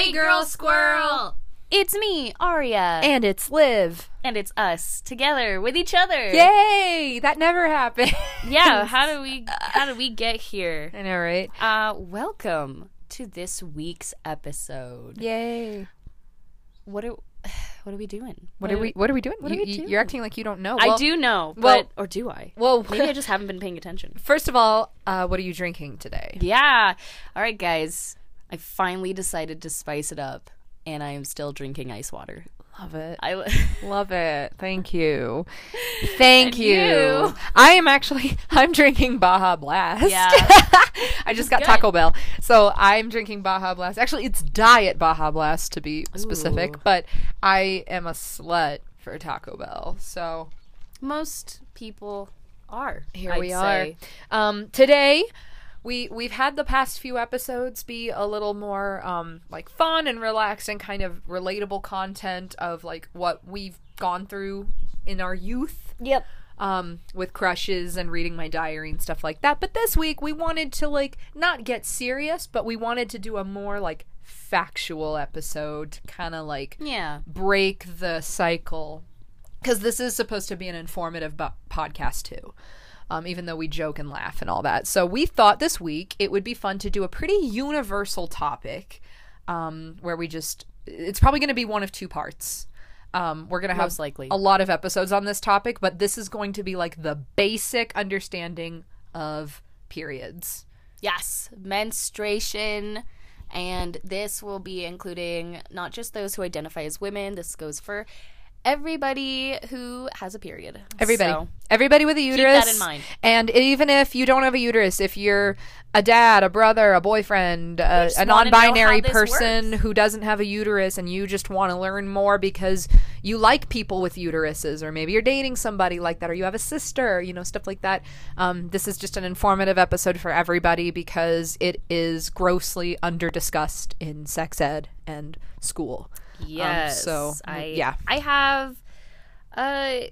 Hey, girl squirrel! It's me, Aria. And it's Liv. And it's us together with each other. Yay! That never happened. Yeah, how do we how do we get here? I know, right? Uh welcome to this week's episode. Yay! What are what are we doing? What are we? What are we doing? What are we doing? You're acting like you don't know. I Well- do know, well- but or do I? Well, Maybe I just haven't been paying attention. first of all, uh, what are you drinking today? Yeah. All right, guys. I finally decided to spice it up, and I am still drinking ice water. Love it. I Love it. Thank you. Thank you. you. I am actually I'm drinking Baja Blast. Yeah. I just got good. Taco Bell. So I'm drinking Baja Blast. Actually, it's Diet Baja Blast to be specific, Ooh. but I am a slut for Taco Bell. So most people are. here I'd we are. Um, today, we we've had the past few episodes be a little more um, like fun and relaxed and kind of relatable content of like what we've gone through in our youth. Yep. Um, with crushes and reading my diary and stuff like that. But this week we wanted to like not get serious, but we wanted to do a more like factual episode to kind of like Yeah. break the cycle because this is supposed to be an informative bu- podcast too um, even though we joke and laugh and all that so we thought this week it would be fun to do a pretty universal topic um, where we just it's probably going to be one of two parts um, we're going to have likely. a lot of episodes on this topic but this is going to be like the basic understanding of periods Yes, menstruation. And this will be including not just those who identify as women, this goes for everybody who has a period. Everybody. So, Everybody with a uterus. Keep that in mind. And even if you don't have a uterus, if you're a dad, a brother, a boyfriend, a, a wanna know how non-binary person works. who doesn't have a uterus and you just want to learn more because you like people with uteruses or maybe you're dating somebody like that or you have a sister, you know, stuff like that. Um, this is just an informative episode for everybody because it is grossly under-discussed in sex ed and school. Yes. so, I, yeah. I have uh,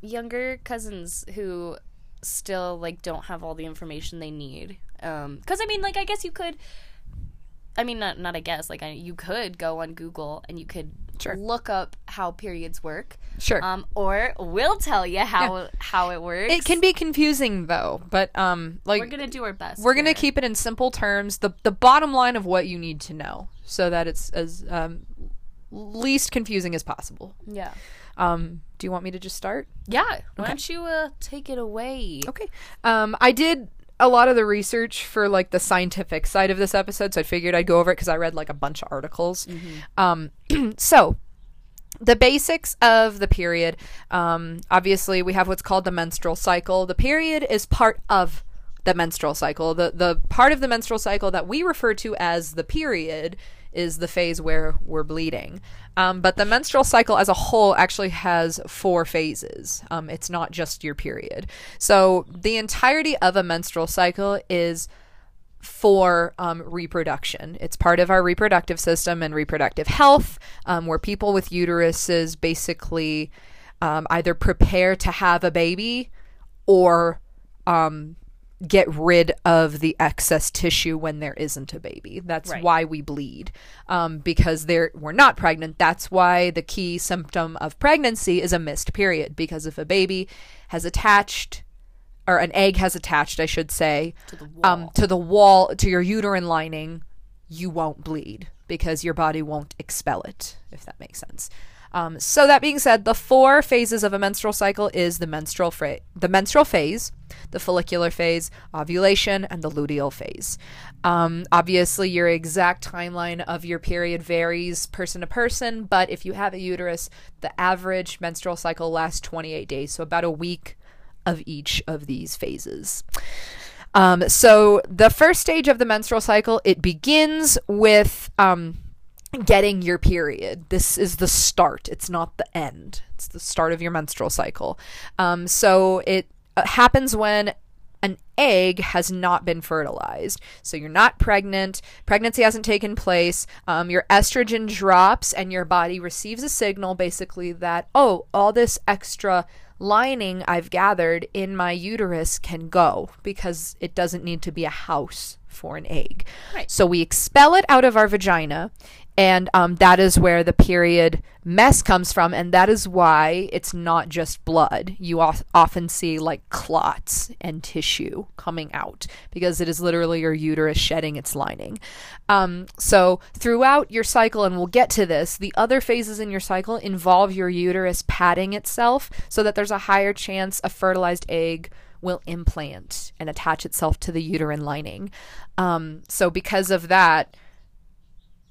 younger cousins who still like don't have all the information they need. Um, cuz I mean like I guess you could I mean not not I guess like I, you could go on Google and you could Sure. look up how periods work. Sure. Um, or we'll tell you how how it works. it can be confusing though, but um like We're gonna do our best. we're gonna keep it in simple terms the the bottom line of what you need to know so that it's as um, least confusing as possible. Yeah. um do you want me to just start? Yeah. Why don't you uh, take it away? okay. Um i did a lot of the research for like the scientific side of this episode so i figured i'd go over it because i read like a bunch of articles. Um so the basics of the period um, obviously we have what's called the menstrual cycle. The period is part of the menstrual cycle. The the part of the menstrual cycle that we refer to as the period is the phase where we're bleeding. Um, but the menstrual cycle as a whole actually has four phases. Um, it's not just your period. So the entirety of a menstrual cycle is for um, reproduction. It's part of our reproductive system and reproductive health, um, where people with uteruses basically um, either prepare to have a baby or um, get rid of the excess tissue when there isn't a baby. That's Right. why we bleed um, because there we're not pregnant. That's why the key symptom of pregnancy is a missed period because if a baby has attached or an egg has attached, I should say, to the wall, um, to the wall to your uterine lining, you won't bleed because your body won't expel it, if that makes sense. Um, so that being said, the four phases of a menstrual cycle is the menstrual fra- the menstrual phase, the follicular phase, ovulation, and the luteal phase. Um, obviously, your exact timeline of your period varies person to person, but if you have a uterus, the average menstrual cycle lasts 28 days, so about a week of each of these phases. Um, so the first stage of the menstrual cycle, it begins with um, getting your period. This is the start. It's not the end. It's the start of your menstrual cycle. Um, so it uh, happens when an egg has not been fertilized. So you're not pregnant, pregnancy hasn't taken place, um, your estrogen drops, and your body receives a signal basically that, oh, all this extra lining I've gathered in my uterus can go because it doesn't need to be a house for an egg. Right. So we expel it out of our vagina, and um, that is where the period mess comes from, and that is why it's not just blood. You of- often see like clots and tissue coming out because it is literally your uterus shedding its lining. Um, so throughout your cycle, and we'll get to this, the other phases in your cycle involve your uterus padding itself so that there's a higher chance a fertilized egg will implant and attach itself to the uterine lining. Um, so because of that,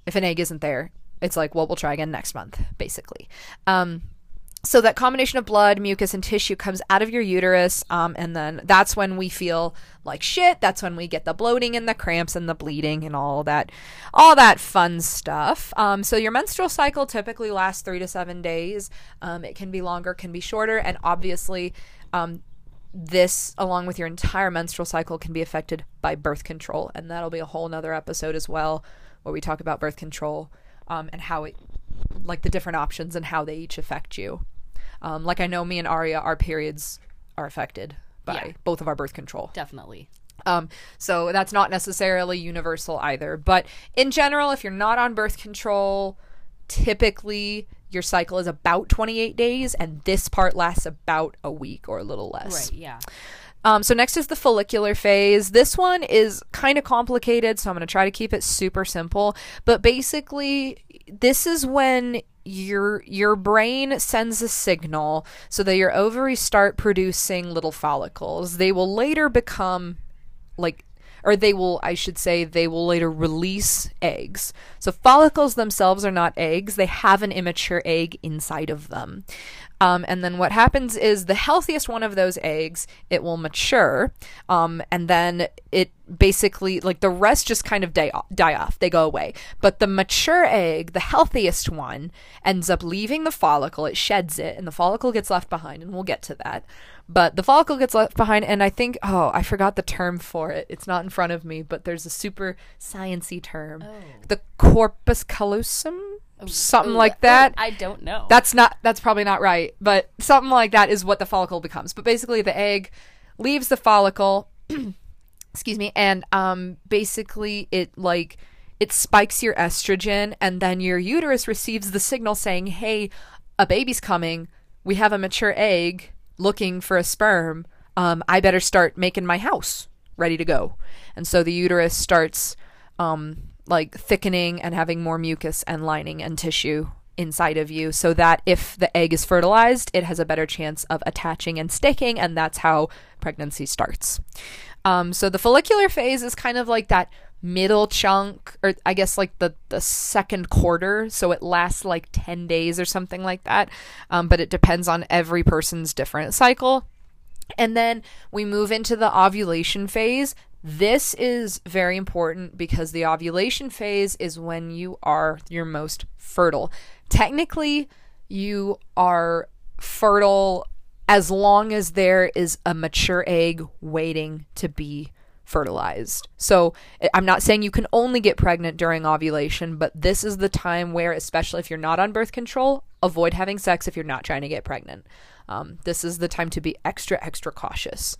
if an egg isn't there, it's like, well, we'll try again next month, basically. Um, so that combination of blood, mucus, and tissue comes out of your uterus, um, and then that's when we feel like shit. That's when we get the bloating and the cramps and the bleeding and all that, all that fun stuff. Um, so your menstrual cycle typically lasts three to seven days. Um, it can be longer, can be shorter, and obviously, um, this along with your entire menstrual cycle can be affected by birth control, and that'll be a whole nother episode as well, where we talk about birth control um, and how it, like the different options and how they each affect you. Um, like I know me and Aria, our periods are affected by Yeah. both of our birth control. Definitely. Um, so that's not necessarily universal either. But in general, if you're not on birth control, typically your cycle is about 28 days, and this part lasts about a week or a little less. Right. Yeah. Um, so next is the follicular phase. This one is kind of complicated, so I'm going to try to keep it super simple. But basically, this is when your your brain sends a signal so that your ovaries start producing little follicles. They will later become like or they will I should say they will later release eggs. So follicles themselves are not eggs, they have an immature egg inside of them. Um, and then what happens is the healthiest one of those eggs, it will mature, um, and then it basically like the rest just kind of die, die off. They go away. But the mature egg, the healthiest one, ends up leaving the follicle. It sheds it, and the follicle gets left behind, and we'll get to that. But the follicle gets left behind, and I think oh, I forgot the term for it. It's not in front of me, but there's a super sciency term, the corpus callosum, something Ooh, like that. I don't know. That's not that's probably not right, but something like that is what the follicle becomes. But basically the egg leaves the follicle excuse me, and um basically it like it spikes your estrogen and then your uterus receives the signal saying, "Hey, a baby's coming. We have a mature egg looking for a sperm. Um I better start making my house ready to go." And so the uterus starts um like thickening and having more mucus and lining and tissue inside of you so that if the egg is fertilized, it has a better chance of attaching and sticking, and that's how pregnancy starts. Um, so the follicular phase is kind of like that middle chunk, or I guess like the, the second quarter. So it lasts like 10 days or something like that. Um, but it depends on every person's different cycle. And then we move into the ovulation phase. This is very important because the ovulation phase is when you are your most fertile. Technically, you are fertile as long as there is a mature egg waiting to be fertilized. So I'm not saying you can only get pregnant during ovulation, but this is the time where, especially if you're not on birth control, avoid having sex if you're not trying to get pregnant. Um, this is the time to be extra, extra cautious,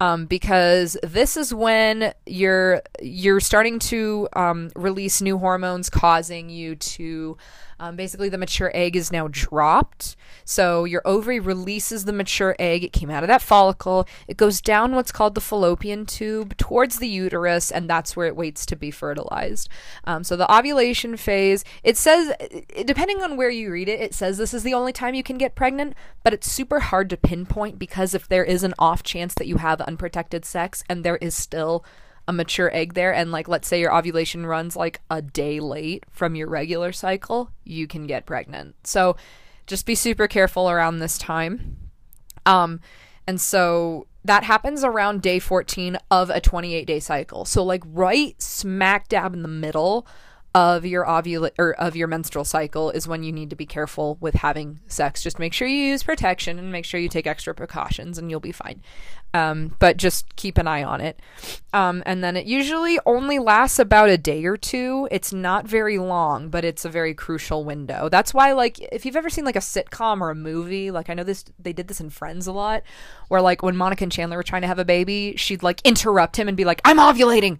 um, because this is when you're you're starting to um, release new hormones, causing you to um, basically the mature egg is now dropped. So your ovary releases the mature egg. It came out of that follicle. It goes down what's called the fallopian tube towards the uterus, and that's where it waits to be fertilized. Um, so the ovulation phase, it says, depending on where you read it, it says this is the only time you can get pregnant, but it's super hard to pinpoint because if there is an off chance that you have unprotected sex and there is still a mature egg there and like let's say your ovulation runs like a day late from your regular cycle you can get pregnant. So just be super careful around this time. Um and so that happens around day 14 of a 28 day cycle. So like right smack dab in the middle of your ovula or of your menstrual cycle is when you need to be careful with having sex. Just make sure you use protection and make sure you take extra precautions, and you'll be fine. Um, but just keep an eye on it. Um, and then it usually only lasts about a day or two. It's not very long, but it's a very crucial window. That's why, like, if you've ever seen like a sitcom or a movie, like I know this, they did this in Friends a lot, where like when Monica and Chandler were trying to have a baby, she'd like interrupt him and be like, "I'm ovulating."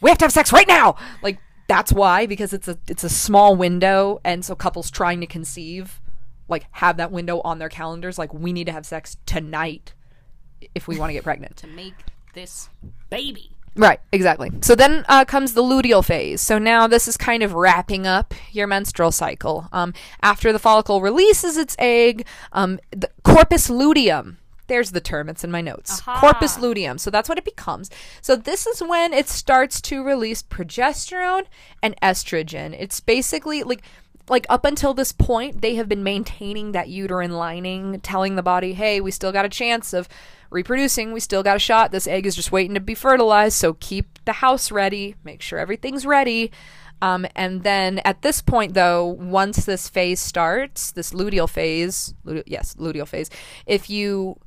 we have to have sex right now. Like that's why because it's a it's a small window, and so couples trying to conceive like have that window on their calendars. Like we need to have sex tonight if we want to get pregnant. to make this baby. Right, exactly. So then uh, comes the luteal phase. So now this is kind of wrapping up your menstrual cycle. Um, after the follicle releases its egg, um, the corpus luteum. There's the term. It's in my notes. Aha. Corpus luteum. So that's what it becomes. So this is when it starts to release progesterone and estrogen. It's basically like like up until this point they have been maintaining that uterine lining telling the body hey we still got a chance of reproducing we still got a shot this egg is just waiting to be fertilized so keep the house ready make sure everything's ready um, and then at this point though once this phase starts this luteal phase lute- yes luteal phase if you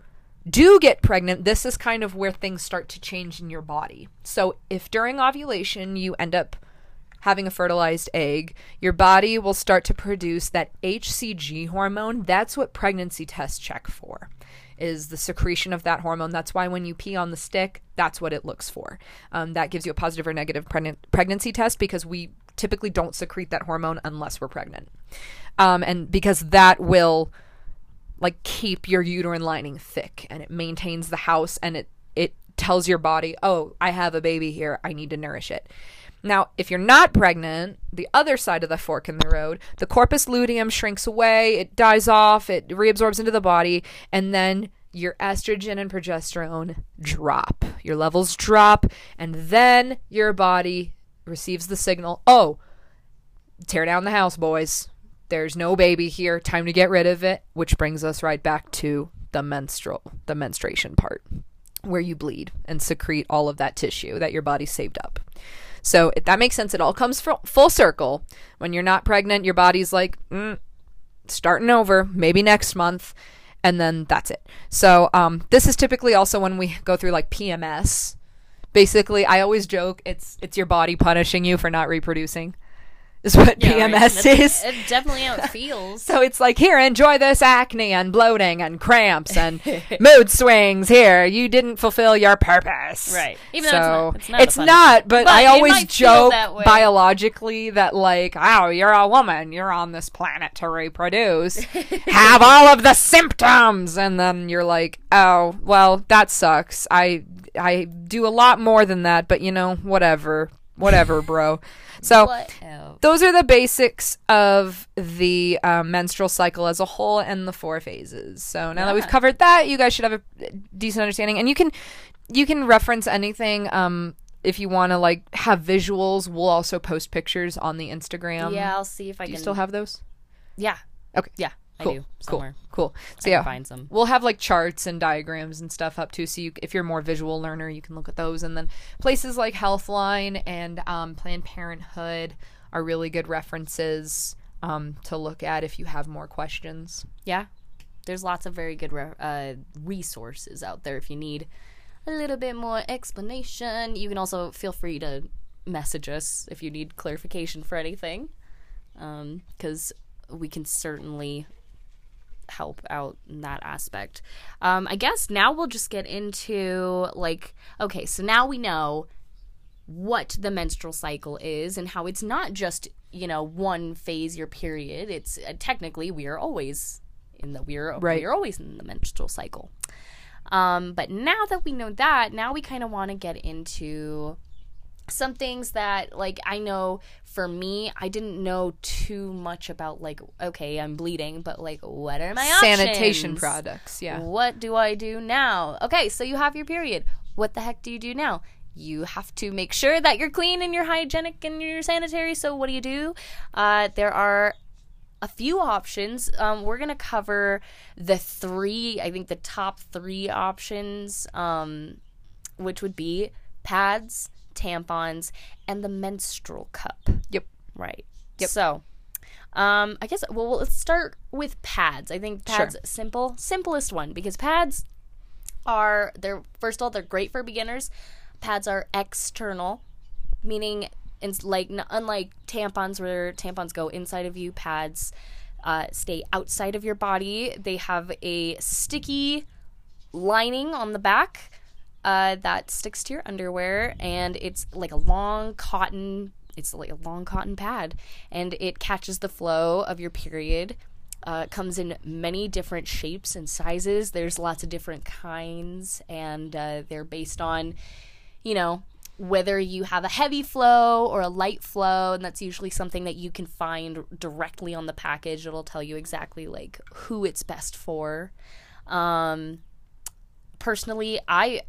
do get pregnant, this is kind of where things start to change in your body. So, if during ovulation you end up having a fertilized egg, your body will start to produce that HCG hormone. That's what pregnancy tests check for. Is the secretion of that hormone. That's why when you pee on the stick, that's what it looks for. Um, that gives you a positive or negative pregn- pregnancy test because we typically don't secrete that hormone unless we're pregnant. Um, and because that will like keep your uterine lining thick and it maintains the house and it it tells your body, "Oh, I have a baby here. I need to nourish it." Now, if you're not pregnant, the other side of the fork in the road, the corpus luteum shrinks away, it dies off, it reabsorbs into the body, and then your estrogen and progesterone drop. Your levels drop, and then your body receives the signal, "Oh, tear down the house, boys. There's no baby here. Time to get rid of it. Which brings us right back to the menstrual, the menstruation part, where you bleed and secrete all of that tissue that your body saved up. So if that makes sense, it all comes full, circle. When you're not pregnant, your body's like, mm, starting over, maybe next month, and then that's it. So um, this is typically also when we go through like PMS. Basically, I always joke it's it's your body punishing you for not reproducing. Is what Yeah. PMS That's- is. It's definitely how it feels. So it's like, here, enjoy this acne and bloating and cramps and mood swings. Here, you didn't fulfill your purpose. Right. Even so though it's not- it's not a not, but, But I always joke that biologically that, like, oh, you're a woman. You're on this planet to reproduce. Have all of the symptoms. And then you're like, oh, well, that sucks. I, I do a lot more than that, but you know, whatever. Whatever, bro. So those are the basics of the um, menstrual cycle as a whole and the four phases. So now that we've covered that, you guys should have a decent understanding, and you can you can reference anything. Um, if you want to like have visuals, we'll also post pictures on the Instagram. yeah, I'll see if I do can. you still have those? Yeah. Okay. Yeah, Cool. I do cool. somewhere. Cool. So I yeah, find some. we'll have like charts and diagrams and stuff up too. So you, if you're a more visual learner, you can look at those. And then places like Healthline and um, Planned Parenthood are really good references um, to look at if you have more questions. Yeah, there's lots of very good re- uh, resources out there if you need a little bit more explanation. You can also feel free to message us if you need clarification for anything, because we can certainly help out in that aspect. Um, I guess now we'll just get into like, okay, so now we know what the menstrual cycle is and how it's not just you know one phase your period it's uh, technically we are always in the we're Right. we are always in the menstrual cycle um but now that we know that now we kind of want to get into some things that like I know for me I didn't know too much about like okay I'm bleeding but like what are my Sanitation options? products, yeah. What do I do now? Okay, so you have your period. What the heck do you do now? You have to make sure that you're clean and you're hygienic and you're sanitary. So what do you do? Uh, there are a few options. Um, we're gonna cover the three. I think the top three options, um, which would be pads, tampons, and the menstrual cup. Yep. Right. Yep. So, um, I guess well, let's start with pads. I think pads Sure. simple, simplest one because pads are they're first of all they're great for beginners. Pads are external, meaning it's like n- unlike tampons where tampons go inside of you, pads uh, stay outside of your body. They have a sticky lining on the back uh, that sticks to your underwear, and it's like a long cotton. It's like a long cotton pad, and it catches the flow of your period. Uh, comes in many different shapes and sizes. There's lots of different kinds, and uh, they're based on, you know, whether you have a heavy flow or a light flow, and that's usually something that you can find directly on the package. It'll tell you exactly like who it's best for. Um, personally, I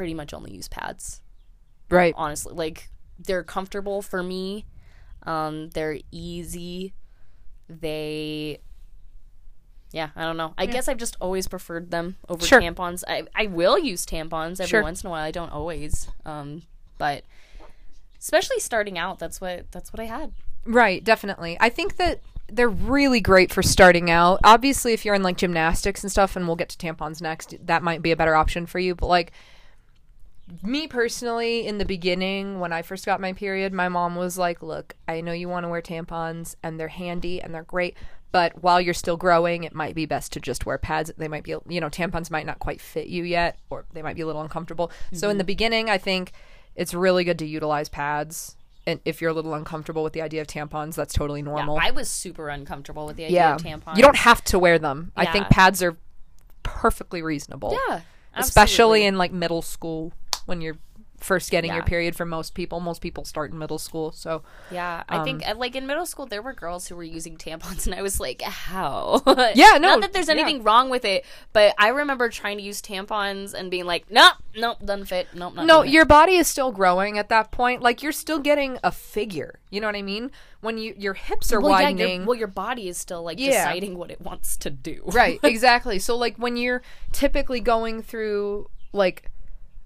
pretty much only use pads. Right. Honestly, like they're comfortable for me. Um, they're easy. They yeah, I don't know. I guess I've just always preferred them over Sure. tampons. I I will use tampons every Sure. once in a while. I don't always. Um, but especially starting out, that's what that's what I had. Right, definitely. I think that they're really great for starting out. Obviously, if you're in like gymnastics and stuff, and we'll get to tampons next, that might be a better option for you. But like me personally, in the beginning, when I first got my period, my mom was like, Look, I know you want to wear tampons, and they're handy and they're great. But while you're still growing, it might be best to just wear pads. They might be, you know, tampons might not quite fit you yet, or they might be a little uncomfortable. So, in mm-hmm. the beginning, I think it's really good to utilize pads. And if you're a little uncomfortable with the idea of tampons, that's totally normal. I was super uncomfortable with the idea Yeah. of tampons. You don't have to wear them. I think pads are perfectly reasonable. yeah, Especially in like middle school when you're first getting your period for most people. Most people start in middle school. So Yeah, I Um, think uh, like in middle school there were girls who were using tampons, and I was like, how? Yeah, no, not that there's yeah. anything wrong with it, but I remember trying to use tampons and being like, nope, nope, doesn't fit, nope, no, doing it." your body is still growing at that point. Like you're still getting a figure. You know what I mean? When you your hips are well, widening. your, well, your body is still like Yeah. deciding what it wants to do. right, exactly. So like when you're typically going through like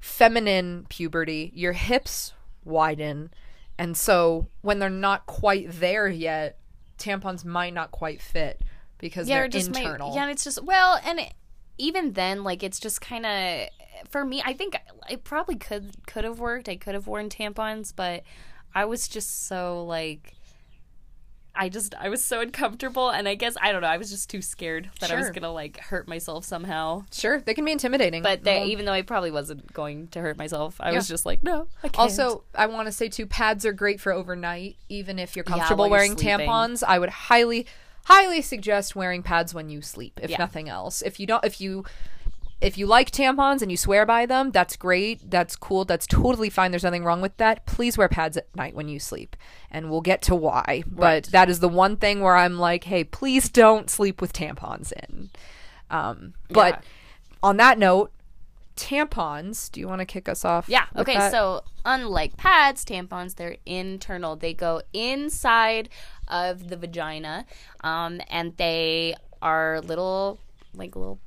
feminine puberty, your hips widen. And so when they're not quite there yet, tampons might not quite fit because yeah, they're just internal. yeah, and it's just well, and it, even then, like it's just kind of for me. I think it probably could could have worked. I could have worn tampons, but I was just so like. I just I was so uncomfortable and I guess I don't know I was just too scared that I was gonna like hurt myself somehow Sure, they can be intimidating. but they, Well, even though I probably wasn't going to hurt myself I was just like no I can't. Also, I want to say too, pads are great for overnight. Even if you're comfortable you're wearing tampons, I would highly, highly suggest wearing pads when you sleep. If Yeah. nothing else, if you don't, if you, if you like tampons and you swear by them, that's great. That's cool. That's totally fine. There's nothing wrong with that. Please wear pads at night when you sleep, and we'll get to why. But that is the one thing where I'm like, hey, please don't sleep with tampons in. Um, but Yeah. on that note, tampons. Do you want to kick us off? Yeah. Okay. that? So unlike pads, tampons they're internal. They go inside of the vagina, um, and they are little, like little,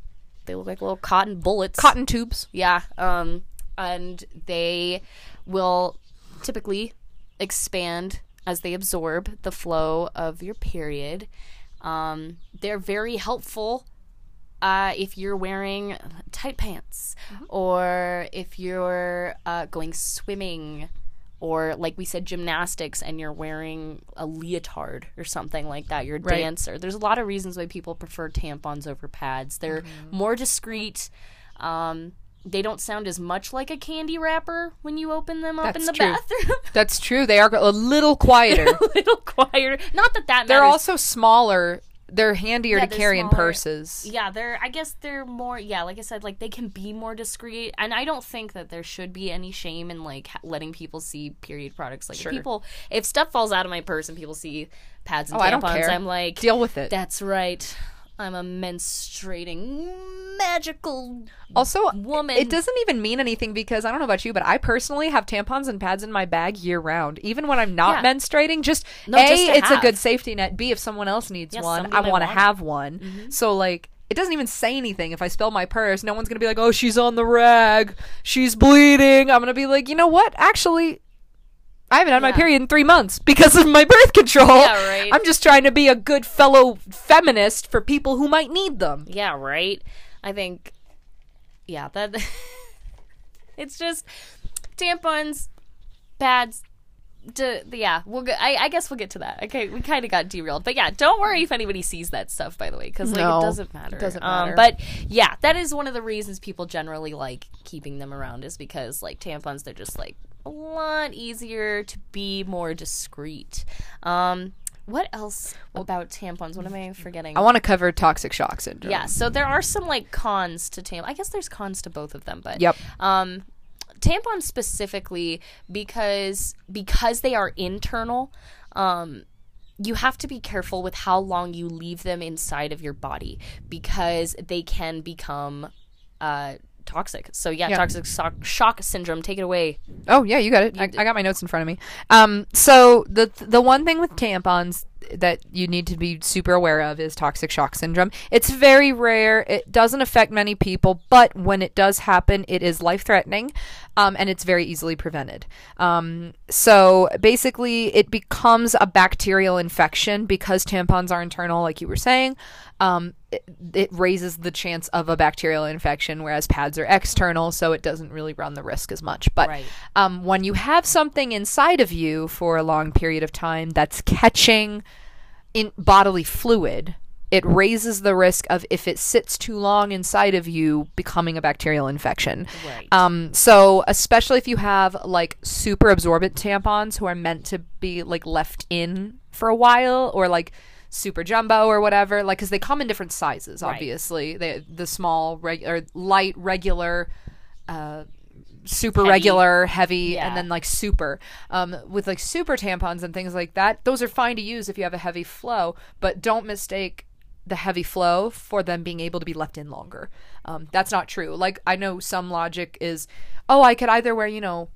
they look like little cotton bullets. cotton tubes. Yeah. Um, and they will typically expand as they absorb the flow of your period. Um, they're very helpful uh, if you're wearing tight pants or if you're uh, going swimming or like we said gymnastics and you're wearing a leotard or something like that you're a Right. dancer there's a lot of reasons why people prefer tampons over pads they're more discreet um, they don't sound as much like a candy wrapper when you open them up in the true. bathroom That's true. They are a little quieter. a little quieter not that that They're matters. also smaller. They're handier Yeah, to they're carry in purses. Yeah, they're. I guess they're more. Yeah, like I said, like they can be more discreet, and I don't think that there should be any shame in like letting people see period products. Like if people, if stuff falls out of my purse and people see pads and Oh, tampons, I. I'm like, Deal with it. that's right. I'm a menstruating magical. Also, woman. it doesn't even mean anything because I don't know about you, but I personally have tampons and pads in my bag year round, even when I'm not Yeah. menstruating. Just No, a, just to it's a good safety net. B, if someone else needs Yeah, one, I want to have one. Mm-hmm. So like. It doesn't even say anything. If I spill my purse, no one's gonna be like, "Oh, she's on the rag. She's bleeding." I'm gonna be like, "You know what? Actually, I haven't had my period in three months because of my birth control. Yeah, right. I'm just trying to be a good fellow feminist for people who might need them. Yeah, right. I think. Yeah, that. it's just tampons, pads. D- yeah, we'll. Get, I, I guess we'll get to that. Okay, we kind of got derailed, but yeah, don't worry if anybody sees that stuff. By the way, because like No, it doesn't matter. it doesn't Um, matter. but yeah, that is one of the reasons people generally like keeping them around is because like tampons, they're just like a lot easier to be more discreet. Um, what else about tampons? What am I forgetting? I want to cover toxic shock syndrome. Yeah, so there are some like cons to tampons. I guess there's cons to both of them, but Yep. um, tampons specifically because because they are internal. Um, you have to be careful with how long you leave them inside of your body because they can become uh, toxic. So yeah, Yeah. toxic shock, shock syndrome. Take it away. Oh yeah, you got it. I, I got my notes in front of me. Um, so the the one thing with tampons that you need to be super aware of is toxic shock syndrome. It's very rare. It doesn't affect many people, but when it does happen, it is life threatening, um, and it's very easily prevented. Um, so basically, it becomes a bacterial infection because tampons are internal, like you were saying. Um, it, it raises the chance of a bacterial infection, whereas pads are external, so it doesn't really run the risk as much. But Right. um, when you have something inside of you for a long period of time that's catching in bodily fluid, it raises the risk of if it sits too long inside of you becoming a bacterial infection. Right. Um, so especially if you have like super absorbent tampons who are meant to be like left in for a while or like super jumbo or whatever, like because they come in different sizes. Obviously, they the small, reg- or light, regular. Uh, super Heavy. regular heavy Yeah. and then like super. Um, with like super tampons and things like that those are fine to use if you have a heavy flow but don't mistake the heavy flow for them being able to be left in longer. Um, that's not true. Like i know some logic is oh i could either wear you know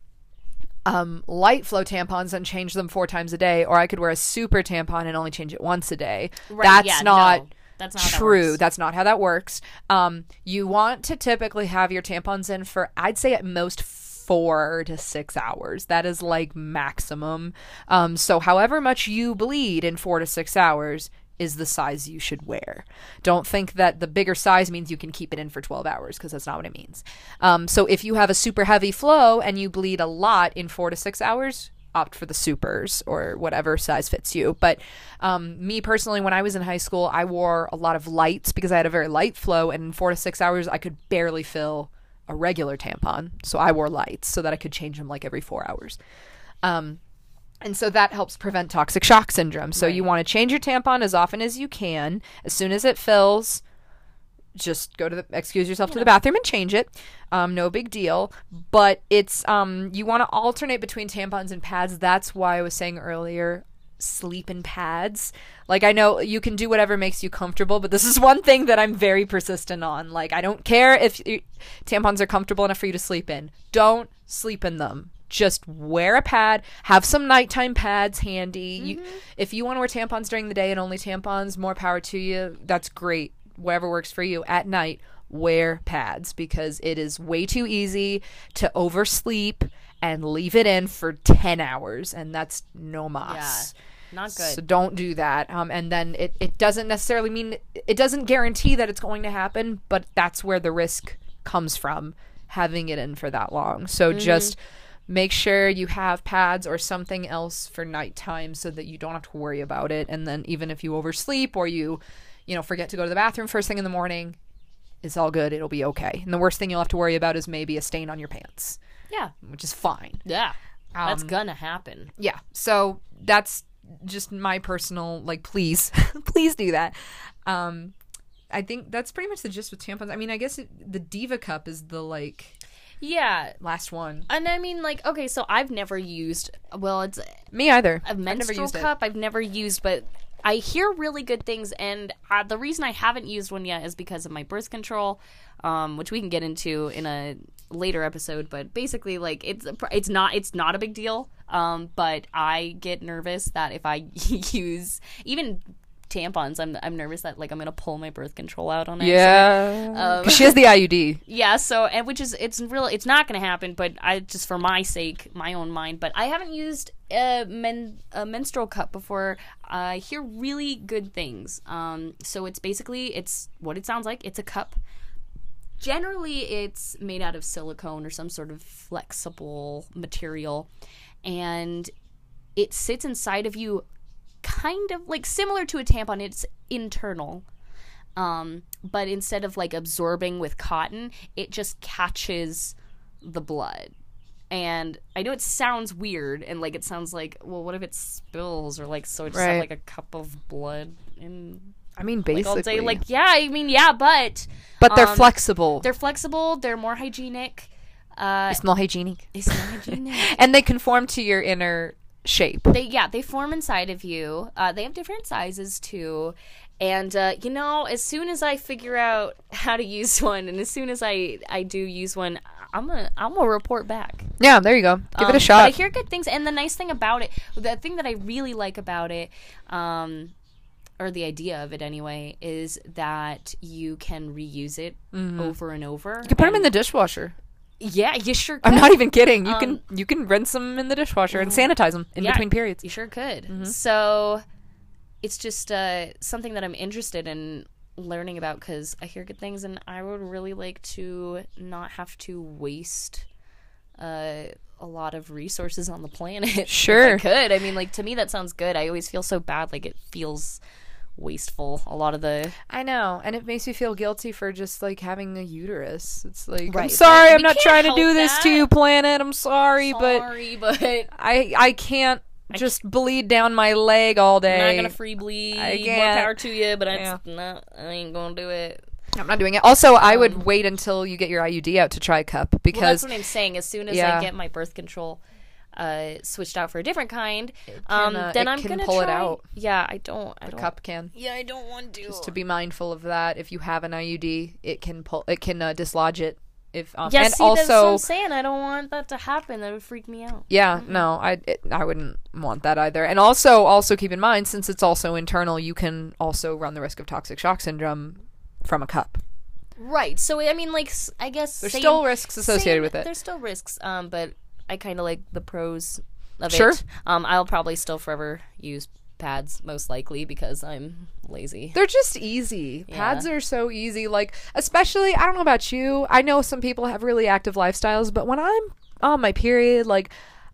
um, light flow tampons and change them four times a day or i could wear a super tampon and only change it once a day. Right, that's yeah, not no, that's not how that true. works. That's not how that works. Um, you want to typically have your tampons in for, I'd say, at most four to six hours. That is like maximum. Um, so, however much you bleed in four to six hours is the size you should wear. Don't think that the bigger size means you can keep it in for 12 hours because that's not what it means. Um, so, if you have a super heavy flow and you bleed a lot in four to six hours, opt for the supers or whatever size fits you. But um, me personally, when I was in high school, I wore a lot of lights because I had a very light flow, and in four to six hours, I could barely fill a regular tampon. So I wore lights so that I could change them like every four hours. Um, and so that helps prevent toxic shock syndrome. So you want to change your tampon as often as you can. As soon as it fills, just go to the excuse yourself to the bathroom and change it. Um, no big deal. But it's um, you want to alternate between tampons and pads. That's why I was saying earlier sleep in pads. Like I know you can do whatever makes you comfortable, but this is one thing that I'm very persistent on. Like I don't care if you, tampons are comfortable enough for you to sleep in. Don't sleep in them. Just wear a pad. Have some nighttime pads handy. You, if you want to wear tampons during the day and only tampons, more power to you. That's great. Whatever works for you. At night, wear pads because it is way too easy to oversleep and leave it in for 10 hours and that's no mas. Yeah, not good. So don't do that. Um, and then it, it doesn't necessarily mean it doesn't guarantee that it's going to happen, but that's where the risk comes from having it in for that long. So just make sure you have pads or something else for nighttime so that you don't have to worry about it. And then even if you oversleep or you, you know, forget to go to the bathroom first thing in the morning, it's all good. It'll be okay. And the worst thing you'll have to worry about is maybe a stain on your pants, yeah, which is fine. yeah, that's Um, gonna happen. yeah so that's just my personal like please please do that um i think that's pretty much the gist with tampons i mean i guess it, the diva cup is the like Yeah, last one and I mean, like, okay, so I've never used. Well, it's me either a I've never menstrual used cup I've never used, but I hear really good things. And uh, the reason I haven't used one yet is because of my birth control, um, which we can get into in a later episode. But basically, like it's it's not it's not a big deal. Um, but I get nervous that if I use even tampons, I'm I'm nervous that like I'm gonna pull my birth control out on it yeah Um, 'Cause she has the iud Yeah, so and which is it's real it's not going to happen, but I just for my sake, my own mind, but I haven't used a men a menstrual cup before. I hear really good things. Um so it's basically it's what it sounds like. It's a cup. Generally, it's made out of silicone or some sort of flexible material and it sits inside of you kind of like similar to a tampon it's internal. Um, but instead of like absorbing with cotton it just catches the blood. And i know it sounds weird and like it sounds like well what if it spills or like so it just have like a cup of blood in I mean, like basically, all day? like yeah i mean yeah but but they're um, flexible. they're flexible they're more hygienic uh They smell hygienic, they smell hygienic. And they conform to your inner shape. they yeah they form inside of you uh, they have different sizes too and uh, you know as soon as i figure out how to use one and as soon as i i do use one i'm gonna i'm gonna report back Yeah, there you go. Give it Um, a shot. but i hear good things and the nice thing about it the thing that i really like about it um or the idea of it anyway is that you can reuse it over and over Mm-hmm. you can put them in the dishwasher. Yeah you sure could. I'm not even kidding. You Um, can you can rinse them in the dishwasher and sanitize them in Yeah. between periods. You sure could. Mm-hmm. So it's just uh, something that I'm interested in learning about because I hear good things, and I would really like to not have to waste uh, a lot of resources on the planet. Sure. I could. I mean, like to me, that sounds good. I always feel so bad. Like it feels wasteful. A lot of the I know, and it makes me feel guilty for just like having a uterus. It's like I'm sorry, But I'm not trying to do this to you, planet. I'm sorry, but sorry, but I I can't just bleed down my leg all day. I'm not gonna free bleed. I More can't. power to you, but Yeah. it's not. I ain't gonna do it. I'm not doing it. Also, I Um, would wait until you get your IUD out to try cup Well, that's because what I'm saying. As soon as Yeah. I get my birth control uh, switched out for a different kind, um, uh, then it I'm can gonna pull it try- out. Yeah, I don't. I don't. cup can. Yeah, I don't want to. Just to be mindful of that. If you have an IUD, it can pull. It can uh, dislodge it. If um, yeah, and see, that's what also I'm saying. I don't want that to happen. That would freak me out. Yeah, no, I it, I wouldn't want that either. And also, also keep in mind, since it's also internal, you can also run the risk of toxic shock syndrome from a cup. Right. So I mean, like, I guess There's same- still risks associated same- with it. There's still risks. Um, but I kind of like the pros of Sure. it. Um, I'll probably still forever use pads, most likely because I'm lazy. They're just easy. Yeah. Pads are so easy. Like, especially, I don't know about you. I know some people have really active lifestyles, but when I'm on my period, like,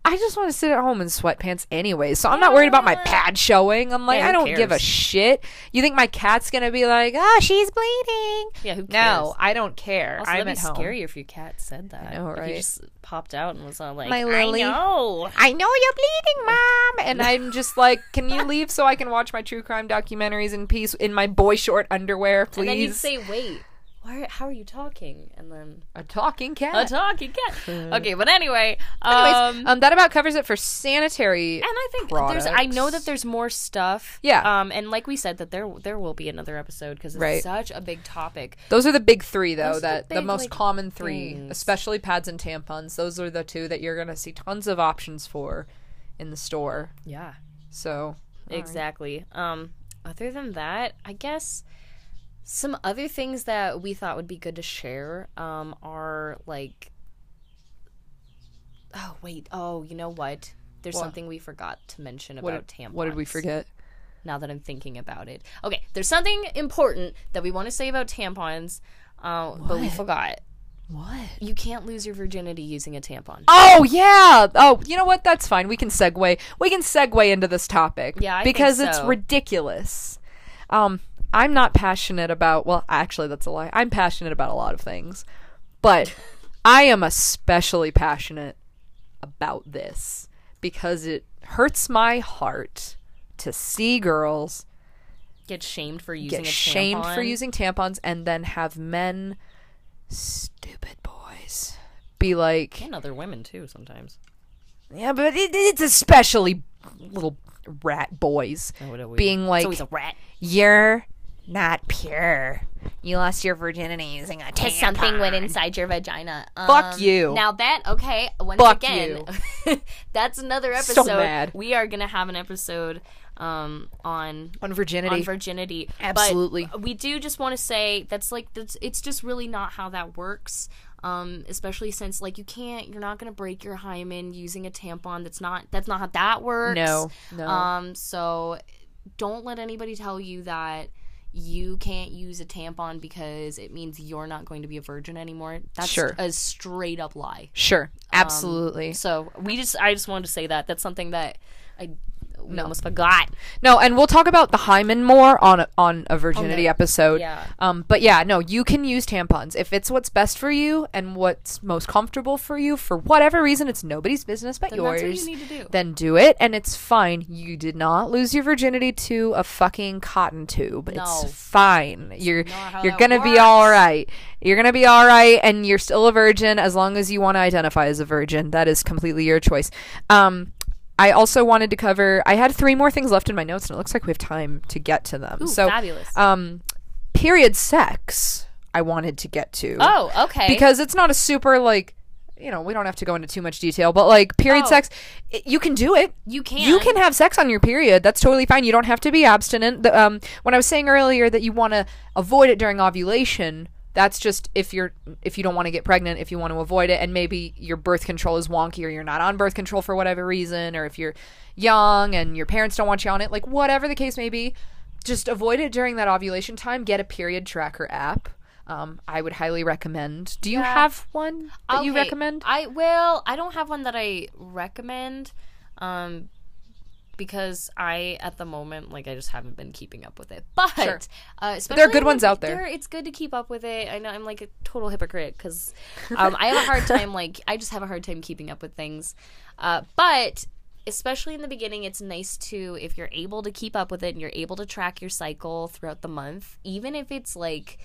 I just want to sit at home in sweatpants anyway. So I'm not worried about my pad showing. I'm like, Yeah, I don't give a shit. You think my cat's gonna be like, oh, she's bleeding? Yeah, who cares? No. I don't care. Also, I'm that'd at be home. scary if your cat said that. I know, If right? he just popped out and was all like, My Lily, "I Lily." know." I know you're bleeding, mom. And I'm just like, can you leave so I can watch my true crime documentaries in peace in my boy short underwear, please? And then you'd say, "Wait, why? How are you talking?" And then a talking cat. a talking cat. okay, but anyway, Anyways, um, um, that about covers it for sanitary. and I think there's. I know that there's more stuff. Yeah. Um, and like we said, that there there will be another episode because it's Right. such a big topic. Those are the big three, though. Those are the that the, big, most like, common three, things. especially pads and tampons. Those are the two that you're gonna see tons of options for in the store. Yeah. So Exactly. Um, other than that, I guess some other things that we thought would be good to share um, are like. Oh wait! Oh, you know what? There's What? something we forgot to mention what about did, tampons. what did we forget? Now that I'm thinking about it, okay. There's something important that we want to say about tampons, uh, but we forgot. What? You can't lose your virginity using a tampon. Oh yeah. Oh, you know what? That's fine. We can segue. We can segue into this topic. Yeah, I because it's ridiculous. Um, I'm not passionate about. Well, actually, that's a lie. I'm passionate about a lot of things, but I am especially passionate about this because it hurts my heart to see girls Get shamed for using get a shamed for using tampons and then have men, stupid boys, be like, and other women too sometimes. Yeah, but it, it's especially little rat boys Oh, what are we- being like, so he's a rat. "You're not pure. You lost your virginity using a tampon." something went inside your vagina. Um, Fuck you. Now that okay, once Fuck again, that's another episode. So episode. mad. We are gonna have an episode um, on on virginity. on virginity. But Absolutely. we do just want to say that's like that's it's just really not how that works. Um, especially since like you can't, you're not gonna break your hymen using a tampon. That's not that's not how that works. No, no. Um, so don't let anybody tell you that you can't use a tampon because it means you're not going to be a virgin anymore. That's Sure. a straight up lie. sure, um, absolutely. So we just I just wanted to say that that's something that I we almost forgot. No, and we'll talk about the hymen more on a, on a virginity episode. Yeah. Um, but yeah, no, you can use tampons if it's what's best for you and what's most comfortable for you. For whatever reason, it's nobody's business but Then yours. you do. Then do it, and it's fine. You did not lose your virginity to a fucking cotton tube. No. It's fine. You're you're gonna be all right. You're gonna be all right, and you're still a virgin as long as you want to identify as a virgin. That is completely your choice. Um. I also wanted to cover. I had three more things left in my notes, and it looks like we have time to get to them. Ooh, so, fabulous. um, period sex. I wanted to get to oh, okay. because it's not a super like you know we don't have to go into too much detail but like period Oh. sex you can do it you can. you can have sex on your period that's totally fine you don't have to be abstinent the, um, when i was saying earlier that you want to avoid it during ovulation that's just if you're if you don't want to get pregnant if you want to avoid it and maybe your birth control is wonky or you're not on birth control for whatever reason or if you're young and your parents don't want you on it like whatever the case may be just avoid it during that ovulation time get a period tracker app um, i would highly recommend do you Yeah. have one that you recommend I well, I don't have one that I recommend, um, because I at the moment like I just haven't been keeping up with it. But Sure. uh, there are good ones out there. there- It's good to keep up with it. I know I'm like a total hypocrite because um, I have a hard time like I just have a hard time keeping up with things. Uh, but especially in the beginning, it's nice to if you're able to keep up with it and you're able to track your cycle throughout the month, even if it's like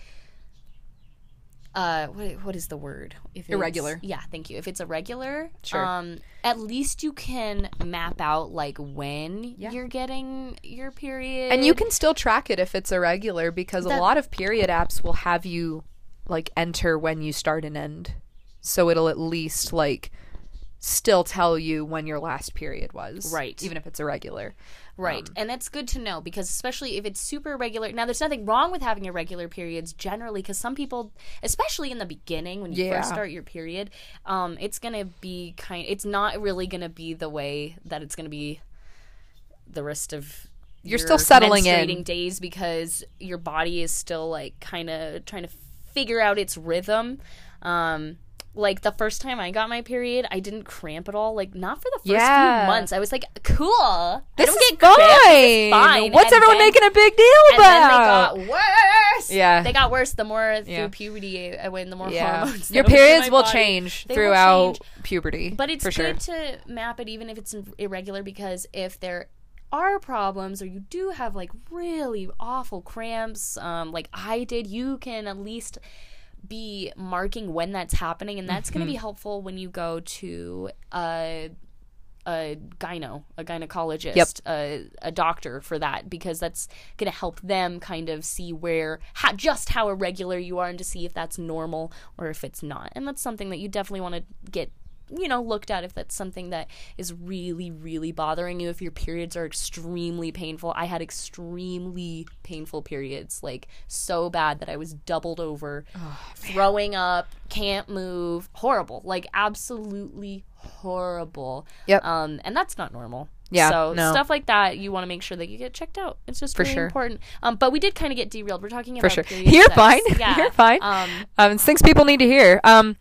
uh what, what is the word if it's- Irregular. yeah thank you if it's irregular Sure. um at least you can map out like when Yeah. you're getting your period and you can still track it if it's irregular because a lot of period apps will have you like enter when you start and end so it'll at least like still tell you when your last period was Right. even if it's irregular right Um, and that's good to know because especially if it's super irregular now there's nothing wrong with having irregular periods generally because some people especially in the beginning when you Yeah. first start your period um it's gonna be kind it's not really gonna be the way that it's gonna be the rest of You're your still settling in. days because your body is still like kind of trying to figure out its rhythm um like the first time I got my period, I didn't cramp at all. Like not for the first Yeah. few months. I was like, "Cool, this is get cramps. This is fine. fine." what's And everyone then- making a big deal about? And then they got worse. Yeah. they got worse the more through Yeah. puberty I went, the more yeah hormones. your periods will body. change They throughout change. puberty But it's for sure good to map it even if it's irregular because if there are problems or you do have like really awful cramps, um, like I did, you can at least be marking when that's happening, and that's going to be mm-hmm. helpful when you go to a a gyno, a gynecologist, Yep. a, a doctor for that because that's going to help them kind of see where how, just how irregular you are and to see if that's normal or if it's not. And that's something that you definitely want to get you know looked at if that's something that is really really bothering you if your periods are extremely painful i had extremely painful periods like so bad that i was doubled over Oh, throwing up can't move horrible like absolutely horrible Yep. um and that's not normal Yeah, so no. stuff like that you want to make sure that you get checked out it's just For really sure. important um but we did kind of get derailed we're talking for about sure you're sex. fine yeah you're fine um um, it's things people need to hear. Um,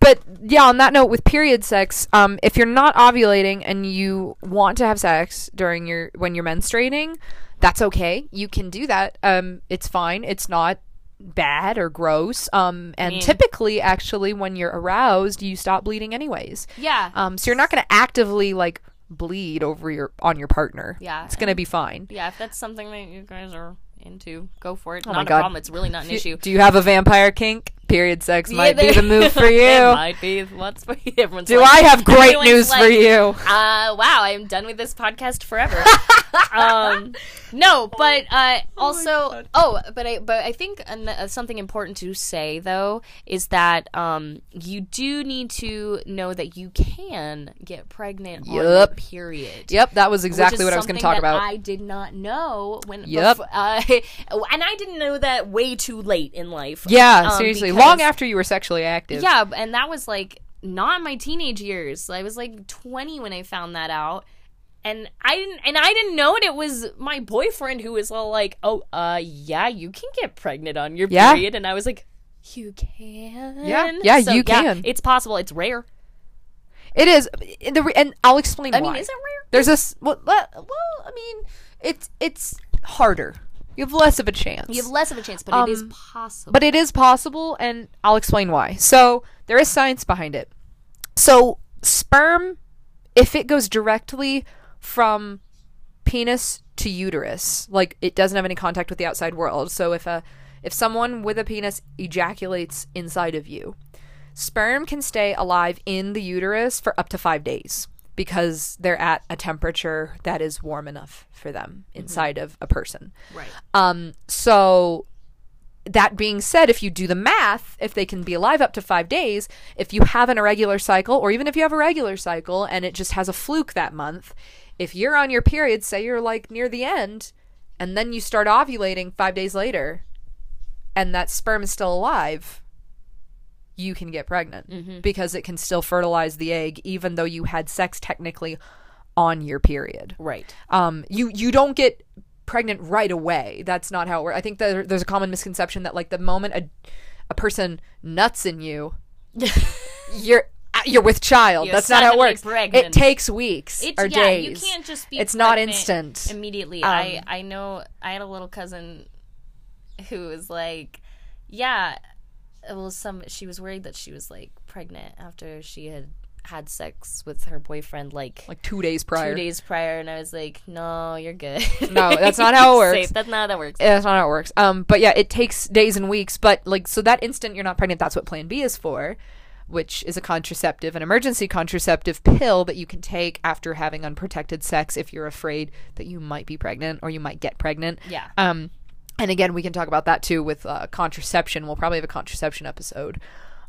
but yeah, on that note, with period sex, um, if you're not ovulating and you want to have sex during your when you're menstruating, that's okay. You can do that. Um, it's fine. It's not bad or gross. Um, and mean- typically, actually, when you're aroused, you stop bleeding anyways. yeah Um, so you're not going to actively like bleed over your on your partner. Yeah, it's going to be fine. Yeah, if that's something that you guys are into, go for it. Oh not my a God. problem. It's really not an issue. Do you have a vampire kink? Period sex might be the move for it you. might be. What's for you? Everyone's Do like- I have great everyone's news for you? Uh, wow, I am done with this podcast forever. um, no, but uh, also, oh, but I, but I think an, uh, something important to say though is that um, you do need to know that you can get pregnant on your period. Yep, that was exactly what I was going to talk that about. I did not know when. Yep. bef- uh, and I didn't know that way too late in life. yeah, um, seriously. Long after you were sexually active. Yeah, and that was like not my teenage years. I was like 20 when I found that out. And I didn't and I didn't know it. It was my boyfriend who was all like, "Oh, uh yeah, you can get pregnant on your Yeah. period." And I was like, "You can?" Yeah, yeah, you can. It's possible. It's rare. It is. The and I'll explain I why. mean, is it rare? There's a well, well, I mean, it's it's harder. You have less of a chance. You have less of a chance, but it is Um, possible. but it is possible, and I'll explain why. So there is science behind it. So sperm, if it goes directly from penis to uterus, like it doesn't have any contact with the outside world. So if a if someone with a penis ejaculates inside of you, sperm can stay alive in the uterus for up to five days because they're at a temperature that is warm enough for them inside of a person. right. Um, so that being said, if you do the math, if they can be alive up to five days, if you have an irregular cycle, or even if you have a regular cycle and it just has a fluke that month, if you're on your period, say you're like near the end, and then you start ovulating five days later, and that sperm is still alive, you can get pregnant because it can still fertilize the egg, even though you had sex technically on your period Right. um, you you don't get pregnant right away. That's not how it works. I think there, there's a common misconception that like the moment a a person nuts in you, you're you're with child. You're That's not how it works. pregnant. It takes weeks It's or yeah, days. you can't just be It's not instant. immediately. Um, I I know I had a little cousin who was like, yeah, well, some she was worried that she was like pregnant after she had had sex with her boyfriend like. like two days prior. Two days prior, and I was like, "No, you're good." No, that's not how it works. safe. That's not how that works. That's not how it works. Um, but yeah, it takes days and weeks. But like, so that instant you're not pregnant, that's what Plan B is for, which is a contraceptive, an emergency contraceptive pill that you can take after having unprotected sex if you're afraid that you might be pregnant or you might get pregnant. Yeah. Um, and again, we can talk about that too with uh, contraception. We'll probably have a contraception episode.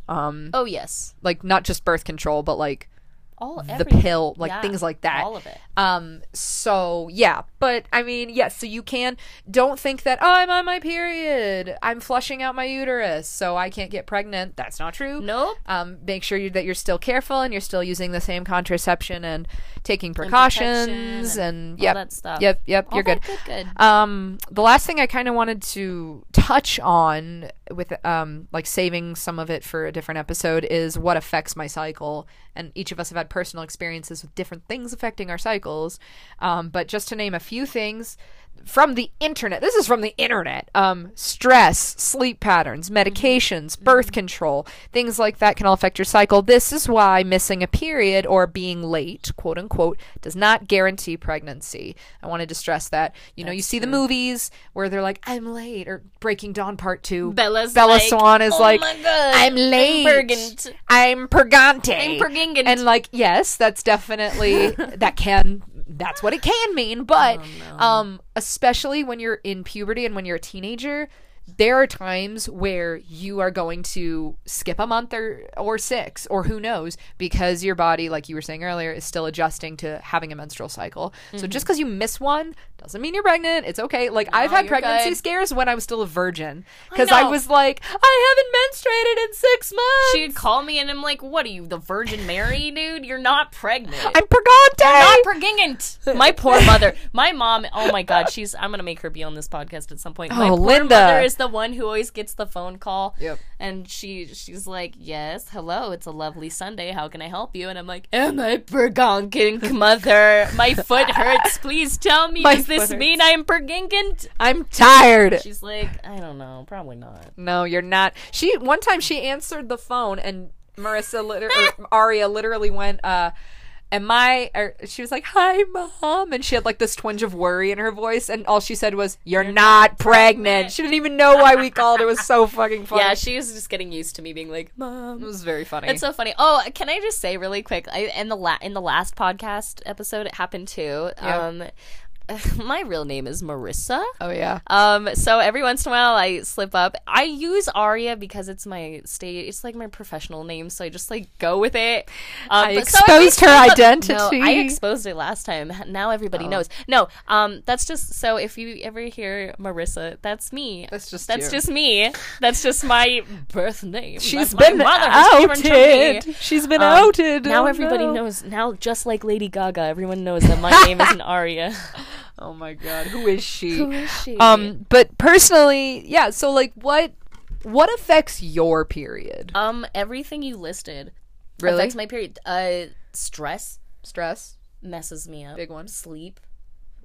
Um, Oh yes, like not just birth control, but like all the everything. pill, like Yeah, things like that. All of it. Um, so yeah, but I mean, yes, so you can don't think that, oh, I'm on my period. I'm flushing out my uterus, so I can't get pregnant. That's not true. Nope. Um, make sure you, that you're still careful and you're still using the same contraception and taking precautions and and, all yep, that stuff. Yep, yep, All you're good. Good. Good. Um, the last thing I kind of wanted to touch on with um like saving some of it for a different episode is what affects my cycle, and each of us have had personal experiences with different things affecting our cycles. Um, but just to name a few things from the internet. This is from the internet. Um, stress, sleep patterns, medications, birth control, things like that can all affect your cycle. This is why missing a period or being late, quote unquote, does not guarantee pregnancy. I wanted to stress that. You know, you see the movies where they're like, "I'm late," or Breaking Dawn Part Two. Bella's Bella like, Swan is "Oh like, "I'm late. I'm purgante. I'm pregnant." And like, yes, that's definitely that can that's what it can mean, but um especially when you're in puberty and when you're a teenager, there are times where you are going to skip a month or or 6 or who knows because your body like you were saying earlier is still adjusting to having a menstrual cycle. So just cuz you miss one doesn't mean you're pregnant. It's okay. Like I've had pregnancy good. scares when I was still a virgin cuz I know. was like I haven't menstruated in 6 months. She'd call me and I'm like, "What are you, the Virgin Mary, dude? You're not pregnant. I'm purgante. not pregnant." My poor mother. My mom. Oh my God, she's. I'm gonna make her be on this podcast at some point. My Oh, poor Linda. mother is the one who always gets the phone call. Yep. And she she's like, "Yes, hello. It's a lovely Sunday. How can I help you?" And I'm like, "Am I pregnant, mother? My foot hurts. Please tell me. My Does this hurts. mean I'm pregnant?" I'm tired. She's like, "I don't know. Probably not." No, you're not. She one time she answered the phone and Marissa liter- or Aria literally went, uh, "Am my Or she was like, "Hi, mom," and she had like this twinge of worry in her voice, and all she said was, "You're, not, pregnant. She didn't even know why we called. It was so fucking funny. Yeah, she was just getting used to me being like, "Mom." it was very funny. It's so funny. Oh, can I just say really quick? I, in the la- in the last podcast episode, it happened too. Yeah. Um, my real name is Marissa. oh yeah. Um, so every once in a while I slip up. I use Aria because it's my state. It's like my professional name, so I just like go with it. Um, I but- so exposed her up- identity. No, I exposed it last time. Now everybody knows. No, um, that's just so. If you ever hear Marissa, that's me. That's just that's you. just me. That's just my birth name. She's That's been mother has given to me. outed. She's been Um, outed. Now Oh, everybody no. knows. Now, just like Lady Gaga, everyone knows that my name isn't Aria. Oh my god, who is she? Who is she? Um, but personally, yeah. So like, what what affects your period? um, everything you listed Really? affects my period. Uh, stress. Stress. messes me up. Big one. Sleep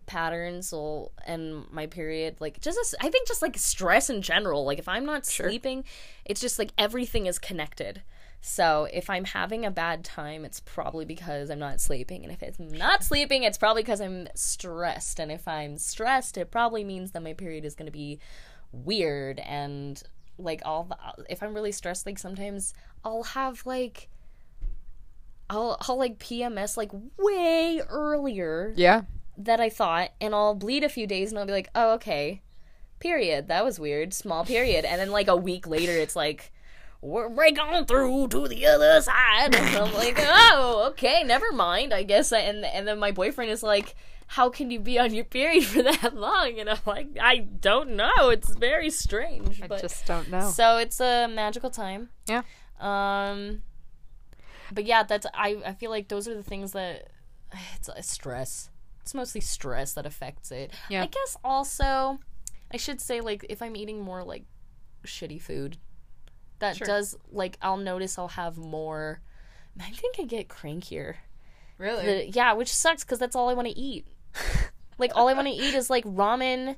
patterns will and my period like just as- I think just like stress in general. Like if I'm not sleeping, it's just like everything is connected. So if I'm having a bad time, it's probably because I'm not sleeping, and if it's not sleeping, it's probably because I'm stressed. And if I'm stressed, it probably means that my period is going to be weird and like all the, if I'm really stressed, like sometimes I'll have like I'll I'll like PMS like way earlier Yeah. that I thought, and I'll bleed a few days, and I'll be like, oh okay, period. That was weird, small period, and then like a week later, it's like. We're break on through to the other side. And I'm like, oh, okay, never mind. I guess. I, and and then my boyfriend is like, how can you be on your period for that long? And I'm like, I don't know. It's very strange. I just don't know. so it's a magical time. Yeah. Um. But yeah, that's I. I feel like those are the things that it's a stress. It's mostly stress that affects it. Yeah. I guess also, I should say like if I'm eating more like shitty food, that Sure. does like I'll notice I'll have more. I think I get crankier. really? The- yeah, which sucks because that's all I want to eat. like all I want to eat is like ramen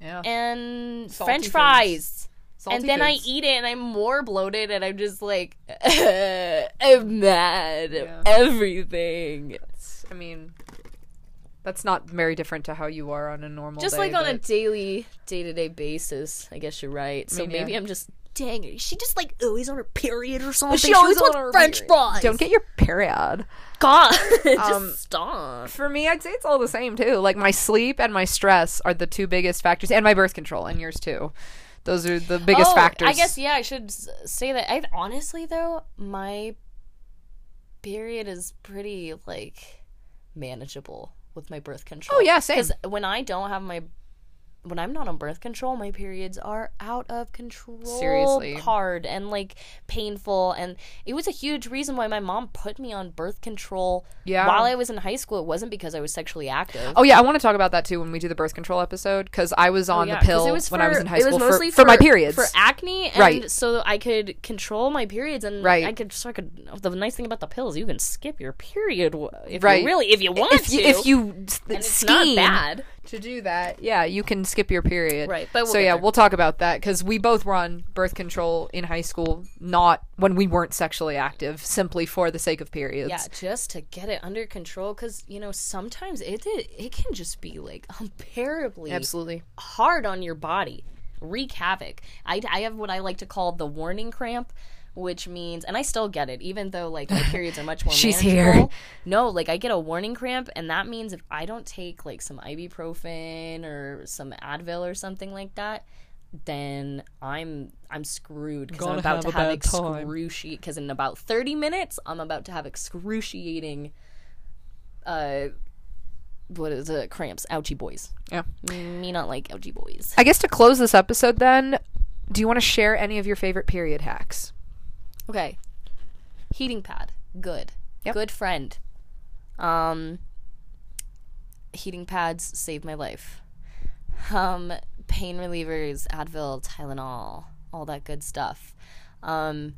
yeah. and Salty French fries and then I eat it and I'm more bloated and I'm just like I'm mad Yeah. everything. It's- I mean, that's not very different to how you are on a normal Just day, like on a daily day to day basis. I guess you're right. So mean, yeah. maybe I'm just dang it. She just like always on her period or something. She She, always always on wants her French period. fries. Don't get your period. God. just Um, stop. For me, I'd say it's all the same too. Like my sleep and my stress are the two biggest factors, and my birth control, and yours too. Those are the biggest Oh, factors. I guess yeah. I should say that. I honestly though, my period is pretty like manageable with my birth control. Oh, yeah, same. Because when I don't have my, when I'm not on birth control, my periods are out of control. Seriously. hard and like painful, and it was a huge reason why my mom put me on birth control. Yeah. While I was in high school, it wasn't because I was sexually active. Oh yeah, I want to talk about that too when we do the birth control episode because I was oh, on Oh, Yeah, the pill when I was in high it was school for, mostly for my periods. for acne, and Right. so I could control my periods, and Right. I could so I could. The nice thing about the pill is you can skip your period if Right. you really if you want if you to. if you and it's scheme not bad. to do that, yeah, you can skip your period. Right, but we'll so yeah, there. we'll talk about that because we both were on birth control in high school, not when we weren't sexually active, simply for the sake of periods. Yeah, just to get it under control, because you know sometimes it it, it can just be like unbearably absolutely. hard on your body, wreak havoc. I, I have what I like to call the warning cramp, which means, and I still get it, even though like my periods are much more. She's manageable. here. No, like I get a warning cramp, and that means if I don't take like some ibuprofen or some Advil or something like that. Then I'm I'm screwed because I'm about have to have excruciating. Because in about thirty minutes, I'm about to have excruciating. Uh, what is it? Cramps, ouchie boys. Yeah. Me not like ouchie boys. I guess to close this episode, then, do you want to share any of your favorite period hacks? Okay. Heating pad. Good. Yep. Good friend. Um heating pads saved my life. Um pain relievers, Advil, Tylenol, all that good stuff. Um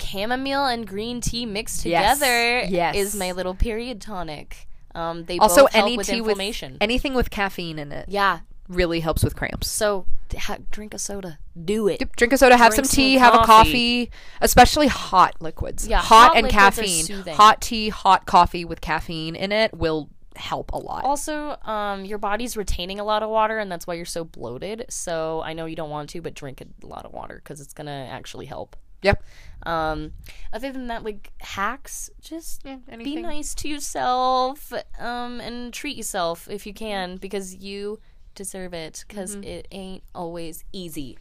chamomile and green tea mixed together Yes. is my little period tonic. Um they Also, both help any with tea with inflammation. anything with caffeine in it yeah. really helps with cramps. So ha- drink a soda. Do it. Drink a soda, have Drink some some tea, have a coffee. coffee, especially hot liquids. Yeah, hot, hot and liquids are caffeine. soothing. Hot tea, hot coffee with caffeine in it will help a lot. Also, um, your body's retaining a lot of water, and that's why you're so bloated. So I know you don't want to, but drink a lot of water because it's gonna actually help. Yep. Um, other than that, like hacks, just be anything. nice to yourself, um, and treat yourself if you can because you deserve it. Because Mm-hmm. it ain't always easy.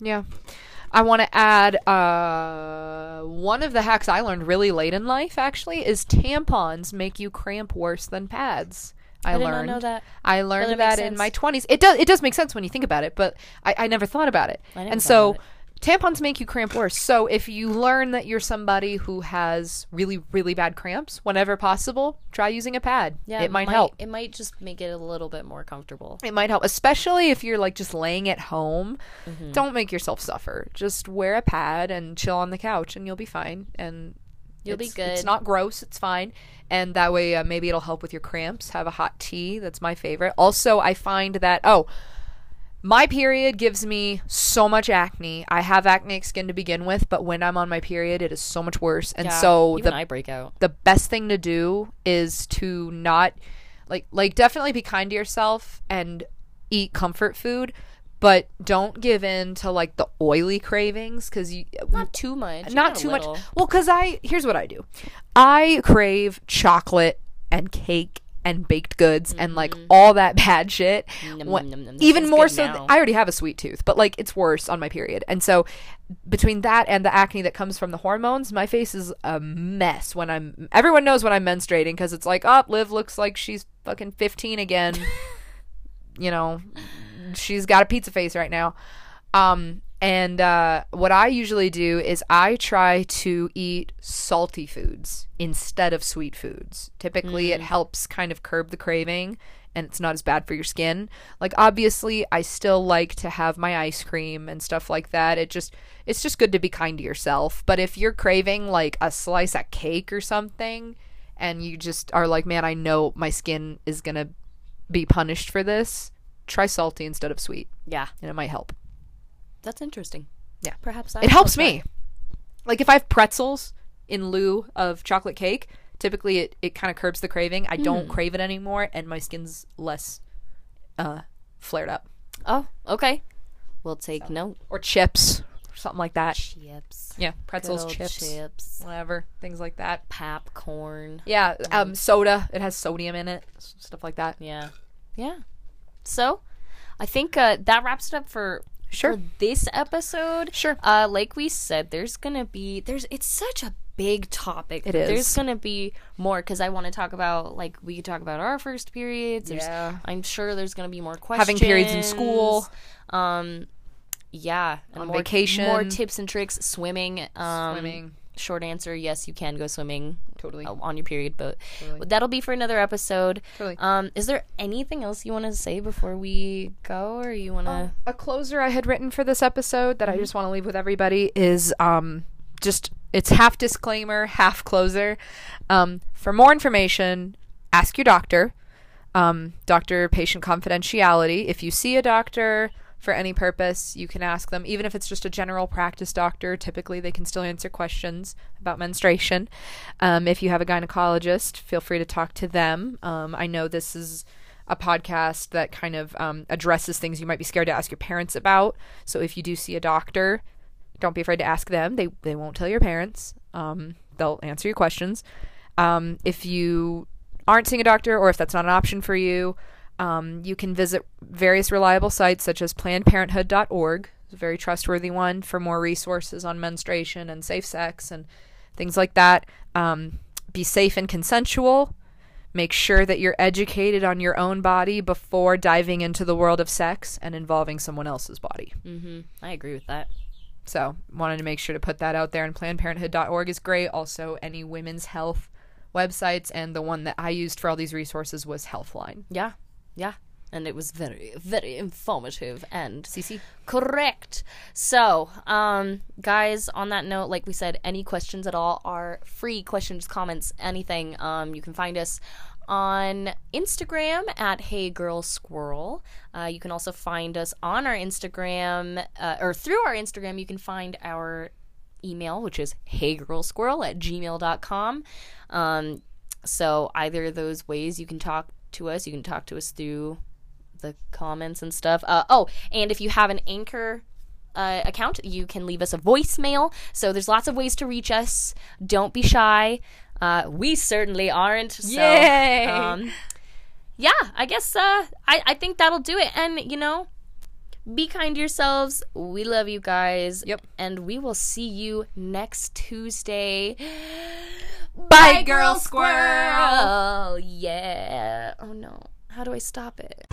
Yeah. I want to add uh, one of the hacks I learned really late in life actually is tampons make you cramp worse than pads. I, I learned know that. I learned That that, in my 20s. It does it does make sense when you think about it, but I, I never thought about it. I never and so about tampons make you cramp worse. So if you learn that you're somebody who has really really bad cramps, whenever possible, try using a pad. Yeah, it might help. It might just make it a little bit more comfortable. It might help, especially if you're like just laying at home. Mm-hmm. Don't make yourself suffer. Just wear a pad and chill on the couch, and you'll be fine. And You'll be good. It's not gross. It's fine. And that way, uh, maybe it'll help with your cramps. Have a hot tea. That's my favorite. Also, I find that oh, my period gives me so much acne. I have acneic skin to begin with, but when I'm on my period, it is so much worse. And Yeah, so the I break out. the best thing to do is to not like like definitely be kind to yourself and eat comfort food but don't give in to like the oily cravings because you uh, Not too much. not not too much well because i here's what i do i crave chocolate and cake and baked goods and like all that bad shit. Num, When- num, num. Even more so th- i already have a sweet tooth but like it's worse on my period. And so between that and the acne that comes from the hormones my face is a mess when i'm everyone knows when i'm menstruating because it's like oh liv looks like she's fucking 15 again. You know she's got a pizza face right now. Um and uh, what I usually do is I try to eat salty foods instead of sweet foods. Typically, it helps kind of curb the craving and it's not as bad for your skin. Like obviously, I still like to have my ice cream and stuff like that. It just it's just good to be kind to yourself. But if you're craving like a slice of cake or something and you just are like, "Man, I know my skin is going to be punished for this." Try salty instead of sweet, Yeah, and it might help. That's interesting. Yeah. perhaps I It helps me. Like if I have pretzels in lieu of chocolate cake, typically it, it kind of curbs the craving. I Hmm. don't crave it anymore and my skin's less uh flared up. Oh, okay. We'll take note. Or chips, or something like that. Chips, Yeah, pretzels, Good old chips, chips, whatever, things like that. popcorn. Yeah, um soda, it has sodium in it, s- stuff like that. Yeah, yeah. So, I think uh, that wraps it up for Sure. for this episode. Sure. Uh, like we said, there's gonna be there's it's such a big topic. It There's gonna be more because I want to talk about like we could talk about our first periods. There's, Yeah. I'm sure there's gonna be more questions. Having periods in school. Um, yeah. And On more, vacation. More tips and tricks. Swimming. Um, Swimming. Short answer: Yes, you can go swimming. Totally. uh, on your period, but Totally. that'll be for another episode. Totally. Um, is there anything else you want to say before we go, or you want to? a closer I had written for this episode that I just want to leave with everybody is um just it's half disclaimer, half closer. Um, for more information, ask your doctor. Um, doctor patient confidentiality. If you see a doctor for any purpose, you can ask them, even if it's just a general practice doctor. Typically, they can still answer questions about menstruation. Um, if you have a gynecologist, feel free to talk to them. Um, I know this is a podcast that kind of um, addresses things you might be scared to ask your parents about. So if you do see a doctor, don't be afraid to ask them. They they won't tell your parents. Um, they'll answer your questions. Um, if you aren't seeing a doctor, or if that's not an option for you, um, you can visit various reliable sites such as PlannedParenthood.org, a very trustworthy one for more resources on menstruation and safe sex and things like that. Um, be safe and consensual. Make sure that you're educated on your own body before diving into the world of sex and involving someone else's body. Mm-hmm. I agree with that. So, wanted to make sure to put that out there. And PlannedParenthood.org is great. Also, any women's health websites, and the one that I used for all these resources was Healthline. Yeah, yeah, and it was very, very informative and CC. correct. So, um, guys, on that note, like we said, any questions at all are free questions, comments, anything. Um, you can find us on Instagram at Hey Girl Squirrel. Uh, you can also find us on our Instagram, uh, or through our Instagram, you can find our email, which is heygirlsquirrel at gmail.com. Um, so either of those ways you can talk to us. You can talk to us through the comments and stuff. Uh, oh, and if you have an anchor uh, account, you can leave us a voicemail. So there's lots of ways to reach us. Don't be shy. Uh, we certainly aren't. So, Yay! Um, yeah, I guess uh, I, I think that'll do it. And, you know, be kind to yourselves. We love you guys. Yep. And we will see you next Tuesday. Bye, girl squirrel. Yeah. Oh no. How do I stop it?